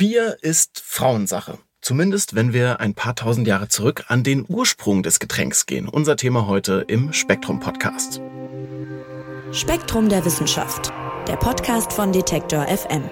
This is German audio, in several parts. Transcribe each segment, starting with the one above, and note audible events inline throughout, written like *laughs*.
Bier ist Frauensache. Zumindest, wenn wir ein paar tausend Jahre zurück an den Ursprung des Getränks gehen. Unser Thema heute im Spektrum Podcast. Spektrum der Wissenschaft. Der Podcast von Detektor FM.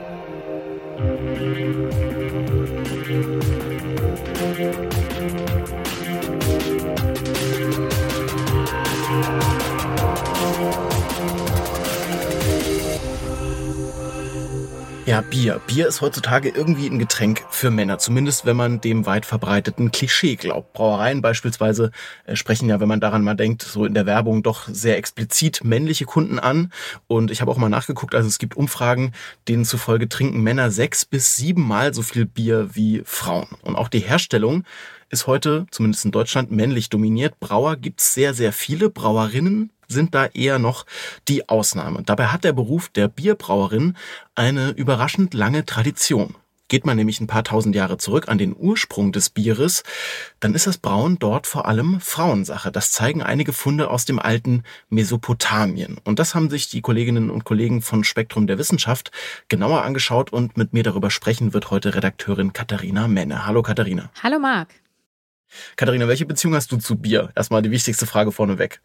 Ja, Bier. Bier ist heutzutage irgendwie ein Getränk für Männer, zumindest wenn man dem weit verbreiteten Klischee glaubt. Brauereien beispielsweise äh, sprechen ja, wenn man daran mal denkt, so in der Werbung doch sehr explizit männliche Kunden an. Und ich habe auch mal nachgeguckt, also es gibt Umfragen, denen zufolge trinken Männer sechs bis sieben Mal so viel Bier wie Frauen. Und auch die Herstellung ist heute, zumindest in Deutschland, männlich dominiert. Brauer gibt's sehr, sehr viele. Brauerinnen sind da eher noch die Ausnahme. Dabei hat der Beruf der Bierbrauerin eine überraschend lange Tradition. Geht man nämlich ein paar tausend Jahre zurück an den Ursprung des Bieres, dann ist das Brauen dort vor allem Frauensache. Das zeigen einige Funde aus dem alten Mesopotamien. Und das haben sich die Kolleginnen und Kollegen von Spektrum der Wissenschaft genauer angeschaut und mit mir darüber sprechen wird heute Redakteurin Katharina Menne. Hallo Katharina. Hallo Marc. Katharina, welche Beziehung hast du zu Bier? Erstmal die wichtigste Frage vorneweg.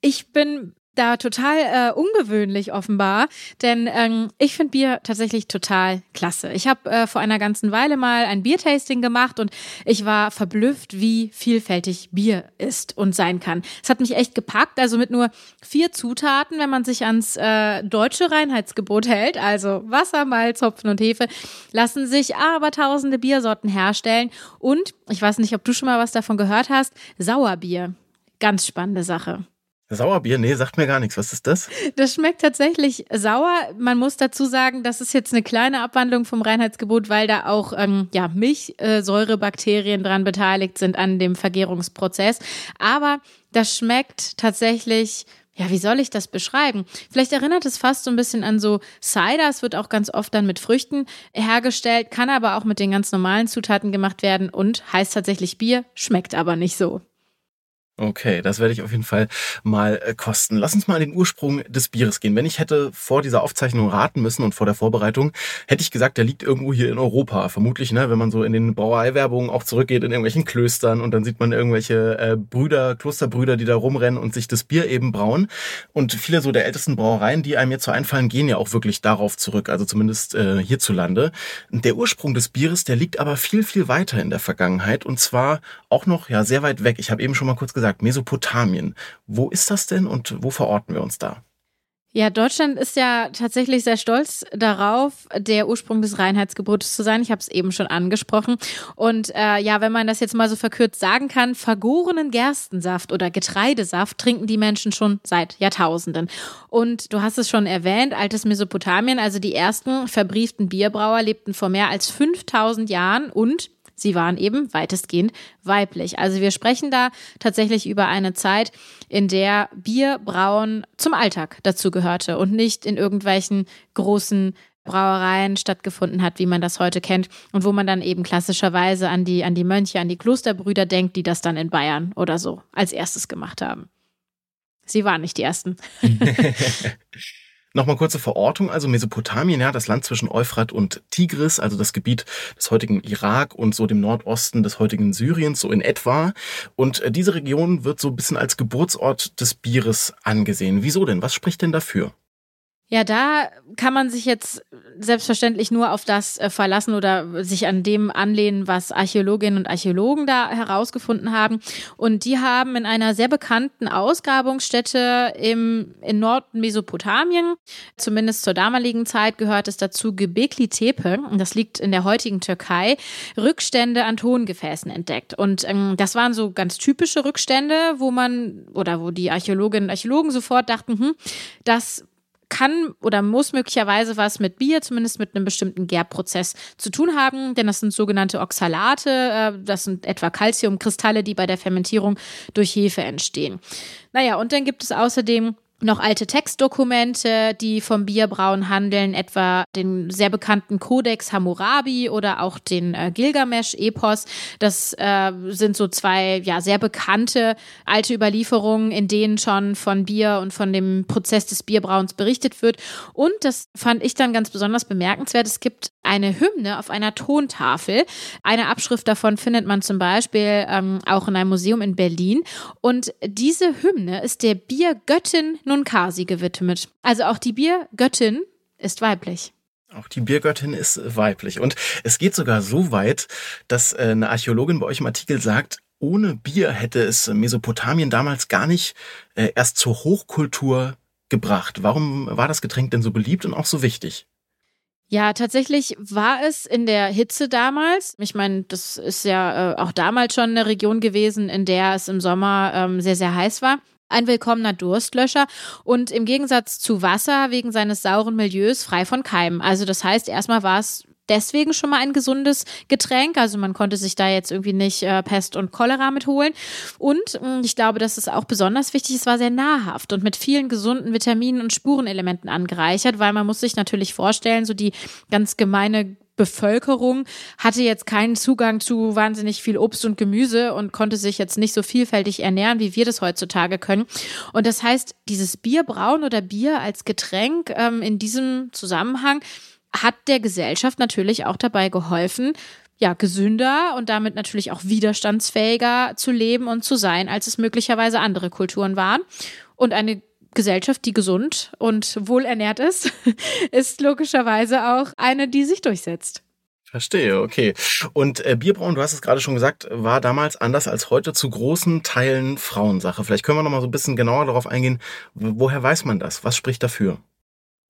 Ich bin da total äh, ungewöhnlich offenbar, denn ähm, ich finde Bier tatsächlich total klasse. Ich habe äh, vor einer ganzen Weile mal ein Biertasting gemacht und ich war verblüfft, wie vielfältig Bier ist und sein kann. Es hat mich echt gepackt, also mit nur vier Zutaten, wenn man sich ans äh, deutsche Reinheitsgebot hält, also Wasser, Malz, Hopfen und Hefe, lassen sich aber tausende Biersorten herstellen und, ich weiß nicht, ob du schon mal was davon gehört hast, Sauerbier. Ganz spannende Sache. Sauerbier? Nee, sagt mir gar nichts. Was ist das? Das schmeckt tatsächlich sauer. Man muss dazu sagen, das ist jetzt eine kleine Abwandlung vom Reinheitsgebot, weil da auch ähm, ja, Milchsäurebakterien dran beteiligt sind an dem Vergärungsprozess. Aber das schmeckt tatsächlich ja, wie soll ich das beschreiben? Vielleicht erinnert es fast so ein bisschen an so Cider. Es wird auch ganz oft dann mit Früchten hergestellt, kann aber auch mit den ganz normalen Zutaten gemacht werden und heißt tatsächlich Bier, schmeckt aber nicht so. Okay, das werde ich auf jeden Fall mal äh, kosten. Lass uns mal an den Ursprung des Bieres gehen. Wenn ich hätte vor dieser Aufzeichnung raten müssen und vor der Vorbereitung, hätte ich gesagt, der liegt irgendwo hier in Europa. Vermutlich, ne, wenn man so in den Brauereiwerbungen auch zurückgeht in irgendwelchen Klöstern und dann sieht man irgendwelche äh, Brüder, Klosterbrüder, die da rumrennen und sich das Bier eben brauen. Und viele so der ältesten Brauereien, die einem jetzt so einfallen, gehen ja auch wirklich darauf zurück, also zumindest äh, hierzulande. Der Ursprung des Bieres, der liegt aber viel, viel weiter in der Vergangenheit und zwar auch noch ja sehr weit weg. Ich habe eben schon mal kurz gesagt, gesagt, Mesopotamien. Wo ist das denn und wo verorten wir uns da? Ja, Deutschland ist ja tatsächlich sehr stolz darauf, der Ursprung des Reinheitsgebotes zu sein. Ich habe es eben schon angesprochen. Und äh, ja, wenn man das jetzt mal so verkürzt sagen kann, vergorenen Gerstensaft oder Getreidesaft trinken die Menschen schon seit Jahrtausenden. Und du hast es schon erwähnt, altes Mesopotamien, also die ersten verbrieften Bierbrauer lebten vor mehr als 5000 Jahren und Sie waren eben weitestgehend weiblich. Also wir sprechen da tatsächlich über eine Zeit, in der Bierbrauen zum Alltag dazu gehörte und nicht in irgendwelchen großen Brauereien stattgefunden hat, wie man das heute kennt und wo man dann eben klassischerweise an die an die Mönche, an die Klosterbrüder denkt, die das dann in Bayern oder so als erstes gemacht haben. Sie waren nicht die ersten. *laughs* *laughs* Nochmal kurze Verortung, also Mesopotamien, ja, das Land zwischen Euphrat und Tigris, also das Gebiet des heutigen Irak und so dem Nordosten des heutigen Syriens, so in etwa. Und äh, diese Region wird so ein bisschen als Geburtsort des Bieres angesehen. Wieso denn? Was spricht denn dafür? Ja, da kann man sich jetzt selbstverständlich nur auf das äh, verlassen oder sich an dem anlehnen, was Archäologinnen und Archäologen da herausgefunden haben. Und die haben in einer sehr bekannten Ausgrabungsstätte im, in Nordmesopotamien, zumindest zur damaligen Zeit gehört es dazu Gebekli Tepe, das liegt in der heutigen Türkei, Rückstände an Tongefäßen entdeckt. Und ähm, das waren so ganz typische Rückstände, wo man oder wo die Archäologinnen und Archäologen sofort dachten, hm, das kann oder muss möglicherweise was mit Bier, zumindest mit einem bestimmten Gärprozess zu tun haben, denn das sind sogenannte Oxalate, äh, das sind etwa Calciumkristalle, die bei der Fermentierung durch Hefe entstehen. Naja, und dann gibt es außerdem noch alte Textdokumente, die vom Bierbrauen handeln, etwa den sehr bekannten Codex Hammurabi oder auch den äh, Gilgamesch-Epos. Das äh, sind so zwei ja sehr bekannte alte Überlieferungen, in denen schon von Bier und von dem Prozess des Bierbrauens berichtet wird. Und das fand ich dann ganz besonders bemerkenswert. Es gibt eine Hymne auf einer Tontafel. Eine Abschrift davon findet man zum Beispiel ähm, auch in einem Museum in Berlin. Und diese Hymne ist der Biergöttin Nunkasi gewidmet. Also auch die Biergöttin ist weiblich. Auch die Biergöttin ist weiblich. Und es geht sogar so weit, dass äh, eine Archäologin bei euch im Artikel sagt, ohne Bier hätte es Mesopotamien damals gar nicht äh, erst zur Hochkultur gebracht. Warum war das Getränk denn so beliebt und auch so wichtig? Ja, tatsächlich war es in der Hitze damals. Ich meine, das ist ja äh, auch damals schon eine Region gewesen, in der es im Sommer ähm, sehr, sehr heiß war ein willkommener Durstlöscher und im Gegensatz zu Wasser wegen seines sauren Milieus frei von Keimen. Also das heißt, erstmal war es deswegen schon mal ein gesundes Getränk. Also man konnte sich da jetzt irgendwie nicht äh, Pest und Cholera mitholen. Und mh, hm, ich glaube, das ist auch besonders wichtig. Es war sehr nahrhaft und mit vielen gesunden Vitaminen und Spurenelementen angereichert, weil man muss sich natürlich vorstellen, so die ganz gemeine Bevölkerung hatte jetzt keinen Zugang zu wahnsinnig viel Obst und Gemüse und konnte sich jetzt nicht so vielfältig ernähren, wie wir das heutzutage können. Und das heißt, dieses Bierbrauen oder Bier als Getränk ähm, in diesem Zusammenhang hat der Gesellschaft natürlich auch dabei geholfen, ja, gesünder und damit natürlich auch widerstandsfähiger zu leben und zu sein, als es möglicherweise andere Kulturen waren. Und eine Gesellschaft, die gesund und wohlernährt ist, *laughs* ist logischerweise auch eine, die sich durchsetzt. Verstehe, okay. Und äh, Bierbrauen, du hast es gerade schon gesagt, war damals anders als heute zu großen Teilen Frauensache. Vielleicht können wir noch mal so ein bisschen genauer darauf eingehen. Woher weiß man das? Was spricht dafür?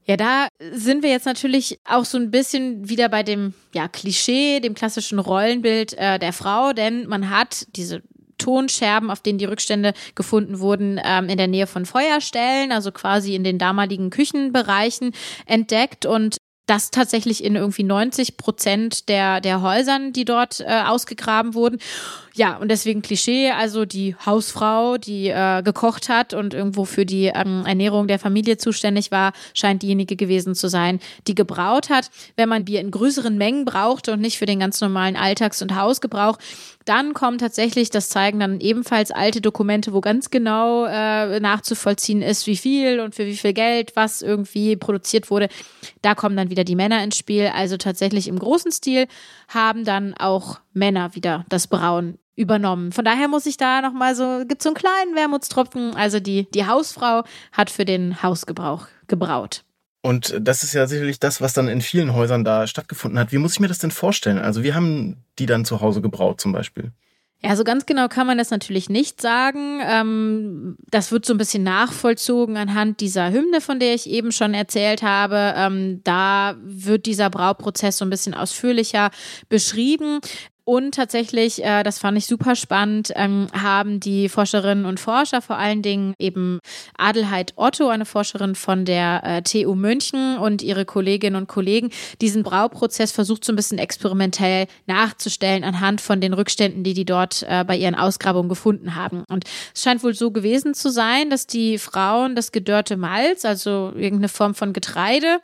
Ja, da sind wir jetzt natürlich auch so ein bisschen wieder bei dem ja, Klischee, dem klassischen Rollenbild äh, der Frau, denn man hat diese Tonscherben, auf denen die Rückstände gefunden wurden, ähm, in der Nähe von Feuerstellen, also quasi in den damaligen Küchenbereichen entdeckt und das tatsächlich in irgendwie 90 Prozent der, der Häusern, die dort äh, ausgegraben wurden. Ja, und deswegen Klischee, also die Hausfrau, die äh, gekocht hat und irgendwo für die ähm, Ernährung der Familie zuständig war, scheint diejenige gewesen zu sein, die gebraut hat. Wenn man Bier in größeren Mengen brauchte und nicht für den ganz normalen Alltags- und Hausgebrauch, dann kommen tatsächlich, das zeigen dann ebenfalls alte Dokumente, wo ganz genau äh, nachzuvollziehen ist, wie viel und für wie viel Geld was irgendwie produziert wurde. Da kommen dann wieder die Männer ins Spiel. Also tatsächlich im großen Stil haben dann auch Männer wieder das Brauen übernommen. Von daher muss ich da nochmal so, gibt so einen kleinen Wermutstropfen. Also die, die Hausfrau hat für den Hausgebrauch gebraut. Und das ist ja sicherlich das, was dann in vielen Häusern da stattgefunden hat. Wie muss ich mir das denn vorstellen? Also wie haben die dann zu Hause gebraut zum Beispiel? Ja, so ganz genau kann man das natürlich nicht sagen. Ähm, das wird so ein bisschen nachvollzogen anhand dieser Hymne, von der ich eben schon erzählt habe. Ähm, da wird dieser Brauprozess so ein bisschen ausführlicher beschrieben. Und tatsächlich, äh, das fand ich super spannend, ähm, haben die Forscherinnen und Forscher, vor allen Dingen eben Adelheid Otto, eine Forscherin von der äh, TU München und ihre Kolleginnen und Kollegen, diesen Brauprozess versucht so ein bisschen experimentell nachzustellen anhand von den Rückständen, die die dort äh, bei ihren Ausgrabungen gefunden haben. Und es scheint wohl so gewesen zu sein, dass die Frauen das gedörrte Malz, also irgendeine Form von Getreide,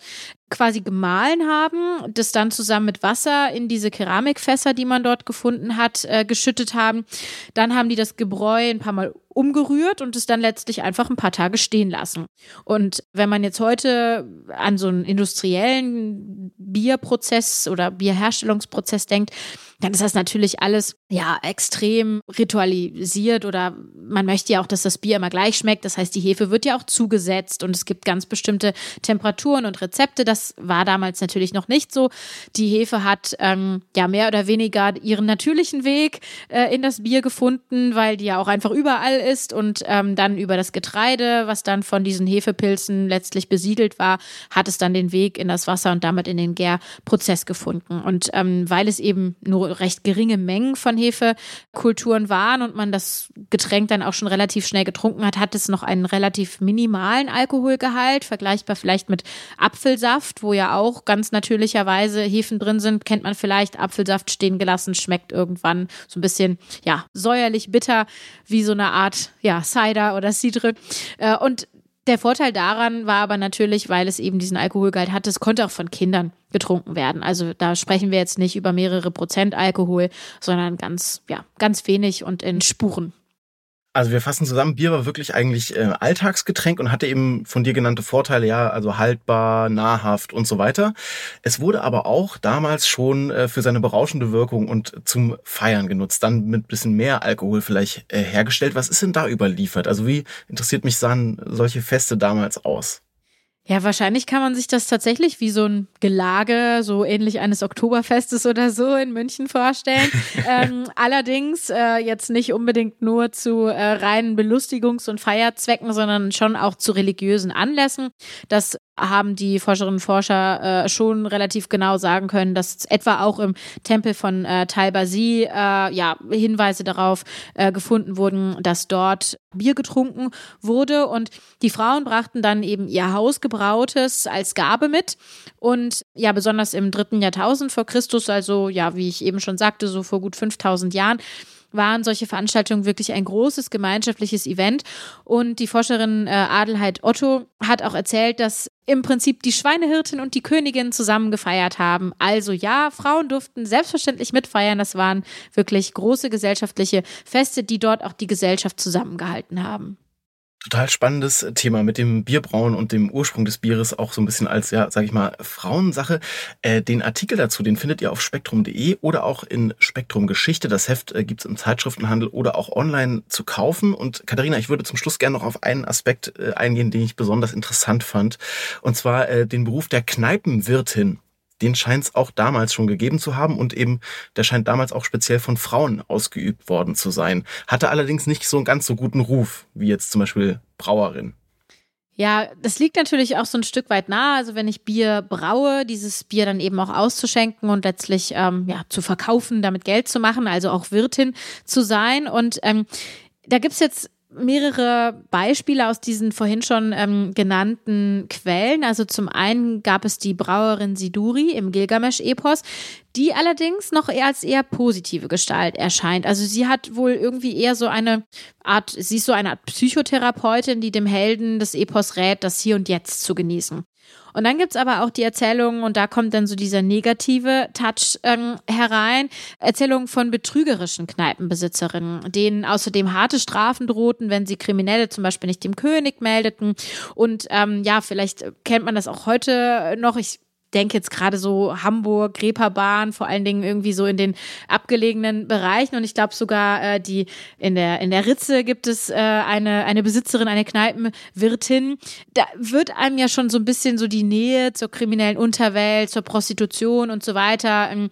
quasi gemahlen haben, das dann zusammen mit Wasser in diese Keramikfässer, die man dort gefunden hat, äh, geschüttet haben. Dann haben die das Gebräu ein paar Mal umgerührt und es dann letztlich einfach ein paar Tage stehen lassen. Und wenn man jetzt heute an so einen industriellen Bierprozess oder Bierherstellungsprozess denkt, dann ist das natürlich alles ja extrem ritualisiert oder man möchte ja auch, dass das Bier immer gleich schmeckt. Das heißt, die Hefe wird ja auch zugesetzt und es gibt ganz bestimmte Temperaturen und Rezepte. Das war damals natürlich noch nicht so. Die Hefe hat ähm, ja mehr oder weniger ihren natürlichen Weg äh, in das Bier gefunden, weil die ja auch einfach überall ist und ähm, dann über das Getreide, was dann von diesen Hefepilzen letztlich besiedelt war, hat es dann den Weg in das Wasser und damit in den Gärprozess gefunden. Und ähm, weil es eben nur recht geringe Mengen von Hefekulturen waren und man das Getränk dann auch schon relativ schnell getrunken hat, hat es noch einen relativ minimalen Alkoholgehalt, vergleichbar vielleicht mit Apfelsaft, wo ja auch ganz natürlicherweise Hefen drin sind, kennt man vielleicht Apfelsaft stehen gelassen, schmeckt irgendwann so ein bisschen, ja, säuerlich bitter, wie so eine Art, ja, Cider oder Cidre. Äh, und Der Vorteil daran war aber natürlich, weil es eben diesen Alkoholgehalt hatte, es konnte auch von Kindern getrunken werden. Also da sprechen wir jetzt nicht über mehrere Prozent Alkohol, sondern ganz, ja, ganz wenig und in Spuren. Also wir fassen zusammen, Bier war wirklich eigentlich äh, Alltagsgetränk und hatte eben von dir genannte Vorteile, ja, also haltbar, nahrhaft und so weiter. Es wurde aber auch damals schon äh, für seine berauschende Wirkung und zum Feiern genutzt, dann mit bisschen mehr Alkohol vielleicht äh, hergestellt. Was ist denn da überliefert? Also wie interessiert mich sahen solche Feste damals aus? Ja, wahrscheinlich kann man sich das tatsächlich wie so ein Gelage, so ähnlich eines Oktoberfestes oder so in München vorstellen. *laughs* ähm, allerdings äh, jetzt nicht unbedingt nur zu äh, reinen Belustigungs- und Feierzwecken, sondern schon auch zu religiösen Anlässen. Das haben die Forscherinnen und Forscher äh, schon relativ genau sagen können, dass etwa auch im Tempel von äh, Talbasi äh, ja, Hinweise darauf äh, gefunden wurden, dass dort Bier getrunken wurde und die Frauen brachten dann eben ihr Hausgebrautes als Gabe mit und ja, besonders im dritten Jahrtausend vor Christus, also ja, wie ich eben schon sagte, so vor gut 5000 Jahren, waren solche Veranstaltungen wirklich ein großes gemeinschaftliches Event. Und die Forscherin äh, Adelheid Otto hat auch erzählt, dass im Prinzip die Schweinehirtin und die Königin zusammen gefeiert haben. Also ja, Frauen durften selbstverständlich mitfeiern. Das waren wirklich große gesellschaftliche Feste, die dort auch die Gesellschaft zusammengehalten haben total spannendes Thema mit dem Bierbrauen und dem Ursprung des Bieres auch so ein bisschen als, ja, sag ich mal, Frauensache. Äh, den Artikel dazu, den findet ihr auf spektrum.de oder auch in Spektrum Geschichte. Das Heft äh, gibt's im Zeitschriftenhandel oder auch online zu kaufen. Und Katharina, ich würde zum Schluss gerne noch auf einen Aspekt äh, eingehen, den ich besonders interessant fand. Und zwar äh, den Beruf der Kneipenwirtin den scheint es auch damals schon gegeben zu haben und eben der scheint damals auch speziell von Frauen ausgeübt worden zu sein. Hatte allerdings nicht so einen ganz so guten Ruf wie jetzt zum Beispiel Brauerin. Ja, das liegt natürlich auch so ein Stück weit nahe. Also wenn ich Bier braue, dieses Bier dann eben auch auszuschenken und letztlich ähm, ja zu verkaufen, damit Geld zu machen, also auch Wirtin zu sein. Und ähm, da gibt's jetzt mehrere Beispiele aus diesen vorhin schon ähm, genannten Quellen. Also zum einen gab es die Brauerin Siduri im Gilgamesch-Epos, die allerdings noch eher als eher positive Gestalt erscheint. Also sie hat wohl irgendwie eher so eine Art, sie ist so eine Art Psychotherapeutin, die dem Helden des Epos rät, das Hier und Jetzt zu genießen. Und dann gibt's aber auch die Erzählungen, und da kommt dann so dieser negative Touch ähm, herein, Erzählungen von betrügerischen Kneipenbesitzerinnen, denen außerdem harte Strafen drohten, wenn sie Kriminelle zum Beispiel nicht dem König meldeten. Und ähm, ja, vielleicht kennt man das auch heute noch. Ich denke jetzt gerade so Hamburg, Reeperbahn, vor allen Dingen irgendwie so in den abgelegenen Bereichen. Und ich glaube sogar äh, die in der in der Ritze gibt es äh, eine eine Besitzerin, eine Kneipenwirtin. Da wird einem ja schon so ein bisschen so die Nähe zur kriminellen Unterwelt, zur Prostitution und so weiter. Ähm,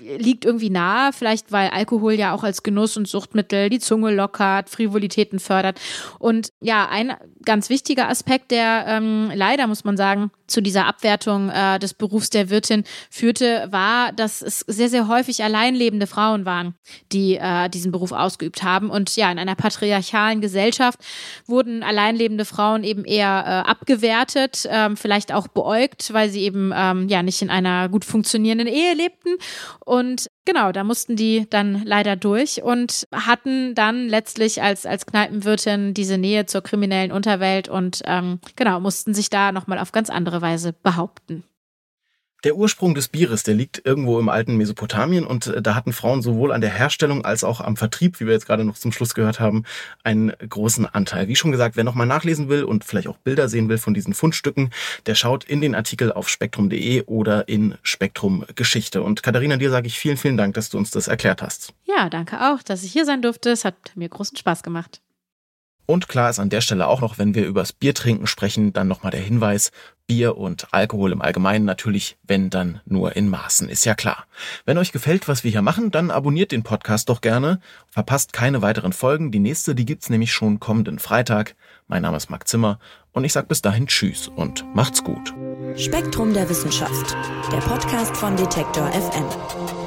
liegt irgendwie nahe, vielleicht weil Alkohol ja auch als Genuss und Suchtmittel die Zunge lockert, Frivolitäten fördert. Und ja, ein ganz wichtiger Aspekt, der ähm, leider, muss man sagen, zu dieser Abwertung äh, des Berufs der Wirtin führte, war, dass es sehr, sehr häufig alleinlebende Frauen waren, die äh, diesen Beruf ausgeübt haben. Und ja, in einer patriarchalen Gesellschaft wurden alleinlebende Frauen eben eher äh, abgewertet, ähm, vielleicht auch beäugt, weil sie eben ähm, ja nicht in einer gut funktionierenden Ehe lebten. Und genau, da mussten die dann leider durch und hatten dann letztlich als, als Kneipenwirtin diese Nähe zur kriminellen Unterwelt und ähm, genau, mussten sich da nochmal auf ganz andere Weise behaupten. Der Ursprung des Bieres, der liegt irgendwo im alten Mesopotamien und äh, da hatten Frauen sowohl an der Herstellung als auch am Vertrieb, wie wir jetzt gerade noch zum Schluss gehört haben, einen großen Anteil. Wie schon gesagt, wer nochmal nachlesen will und vielleicht auch Bilder sehen will von diesen Fundstücken, der schaut in den Artikel auf spektrum.de oder in Spektrum Geschichte. Und Katharina, dir sage ich vielen, vielen Dank, dass du uns das erklärt hast. Ja, danke auch, dass ich hier sein durfte. Es hat mir großen Spaß gemacht. Und klar ist an der Stelle auch noch, wenn wir übers Biertrinken sprechen, dann nochmal der Hinweis, Bier und Alkohol im Allgemeinen natürlich, wenn dann nur in Maßen, ist ja klar. Wenn euch gefällt, was wir hier machen, dann abonniert den Podcast doch gerne, verpasst keine weiteren Folgen. Die nächste, die gibt's nämlich schon kommenden Freitag. Mein Name ist Marc Zimmer und ich sag bis dahin Tschüss und macht's gut. Spektrum der Wissenschaft, der Podcast von Detektor FM.